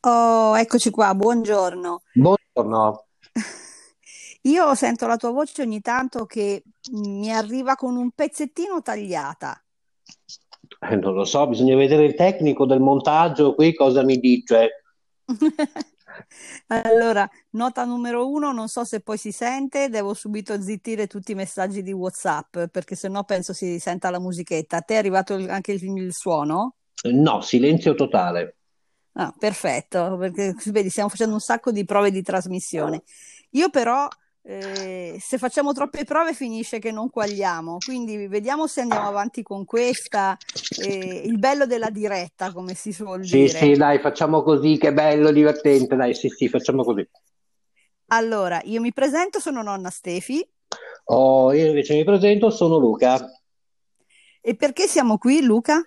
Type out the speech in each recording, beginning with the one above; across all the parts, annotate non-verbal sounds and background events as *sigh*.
Oh, eccoci qua, buongiorno. Buongiorno, *laughs* Io sento la tua voce ogni tanto che mi arriva con un pezzettino tagliata. Eh, non lo so, bisogna vedere il tecnico del montaggio qui cosa mi dice. *laughs* Allora, nota numero uno, non so se poi si sente, devo subito zittire tutti i messaggi di WhatsApp perché sennò penso si senta la musichetta. A te è arrivato il- anche il, il suono? No, silenzio totale. Ah, perfetto, perché vedi, stiamo facendo un sacco di prove di trasmissione. Io però, eh, se facciamo troppe prove finisce che non quagliamo, quindi vediamo se andiamo avanti con questa. eh, il bello della diretta, come si suol Sì, sì, dire. dai, facciamo così, che bello, divertente, dai, sì, sì, facciamo così. Allora, io mi presento, sono nonna Stefi. Oh, io invece mi presento, sono Luca. E perché siamo qui, Luca?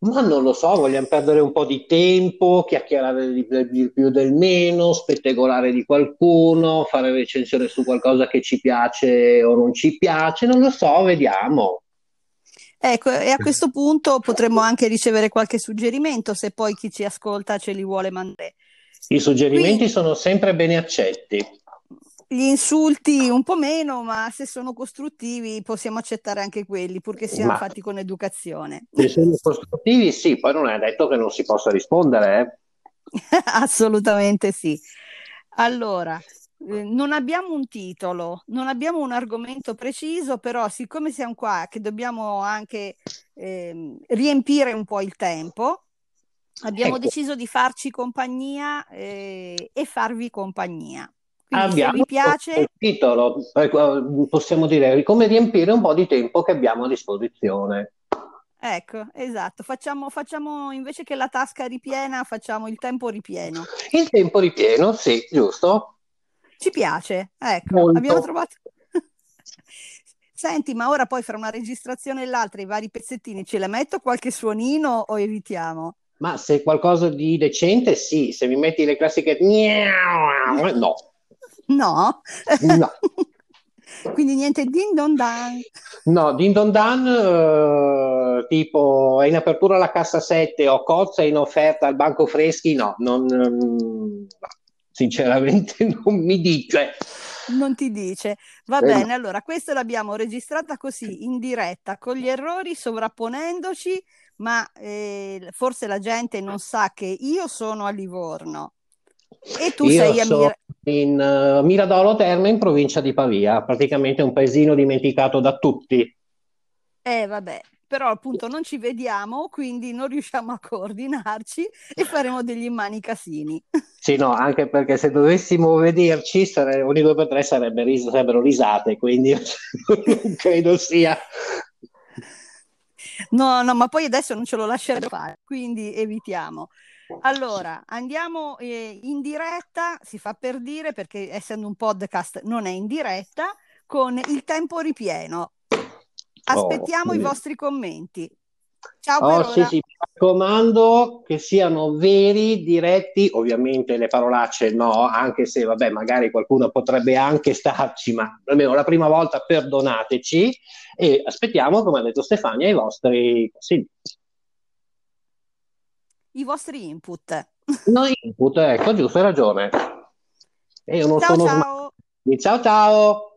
Ma non lo so, vogliamo perdere un po' di tempo, chiacchierare di, di più del meno, spettegolare di qualcuno, fare recensione su qualcosa che ci piace o non ci piace, non lo so, vediamo. Ecco, e a questo punto potremmo anche ricevere qualche suggerimento se poi chi ci ascolta ce li vuole mandare. I suggerimenti sono sempre bene accetti. Gli insulti un po' meno, ma se sono costruttivi possiamo accettare anche quelli, purché siano Ma fatti con educazione. se sono costruttivi, sì, poi non è detto che non si possa rispondere, eh. *laughs* Assolutamente sì. Allora, eh, non abbiamo un titolo, non abbiamo un argomento preciso, però siccome siamo qua che dobbiamo anche ehm, riempire un po' il tempo, abbiamo Ecco, deciso di farci compagnia eh, e farvi compagnia. Quindi abbiamo vi il piace, titolo, ecco, possiamo dire come riempire un po' di tempo che abbiamo a disposizione. ecco, esatto, facciamo, facciamo invece che la tasca ripiena, facciamo il tempo ripieno. Il tempo ripieno, sì, giusto? Ci piace, ecco, abbiamo Molto. trovato. *laughs* Senti, ma ora poi fra una registrazione e l'altra i vari pezzettini ce le metto qualche suonino o evitiamo? Ma se qualcosa di decente, sì, se mi metti le classiche no, No? no. *laughs* Quindi niente din don dan. No, Din Don Dan, eh, tipo è in apertura alla cassa 7 o Cozza in offerta al banco freschi, no, non, no, sinceramente *laughs* non mi dice. Non ti dice. Va Eh, no. bene, allora questa l'abbiamo registrata così in diretta con gli errori sovrapponendoci, ma eh, forse la gente non sa che io sono a Livorno e tu Io sei a Mira. in eh, Miradolo Terme, in provincia di Pavia, praticamente un paesino dimenticato da tutti. Eh, vabbè, però appunto non ci vediamo, quindi non riusciamo a coordinarci e faremo degli immani casini. Sì, no, anche perché se dovessimo vederci, sare- ogni due per tre sarebbe ris- sarebbero risate, quindi non *laughs* credo sia. No, no, ma poi adesso non ce lo lascerò fare, quindi evitiamo. Allora, andiamo eh, in diretta, si fa per dire, perché essendo un podcast non è in diretta, con il tempo ripieno. Oh, Aspettiamo i vostri commenti. Ciao per Oh, sì, ora. sì, mi raccomando che siano veri, diretti, ovviamente le parolacce no, anche se vabbè, magari qualcuno potrebbe anche starci, ma almeno la prima volta perdonateci e aspettiamo, come ha detto Stefania, i vostri consigli. I vostri input. No input, ecco, giusto, hai ragione. E io non Ciao sono ciao. smart. Ciao ciao!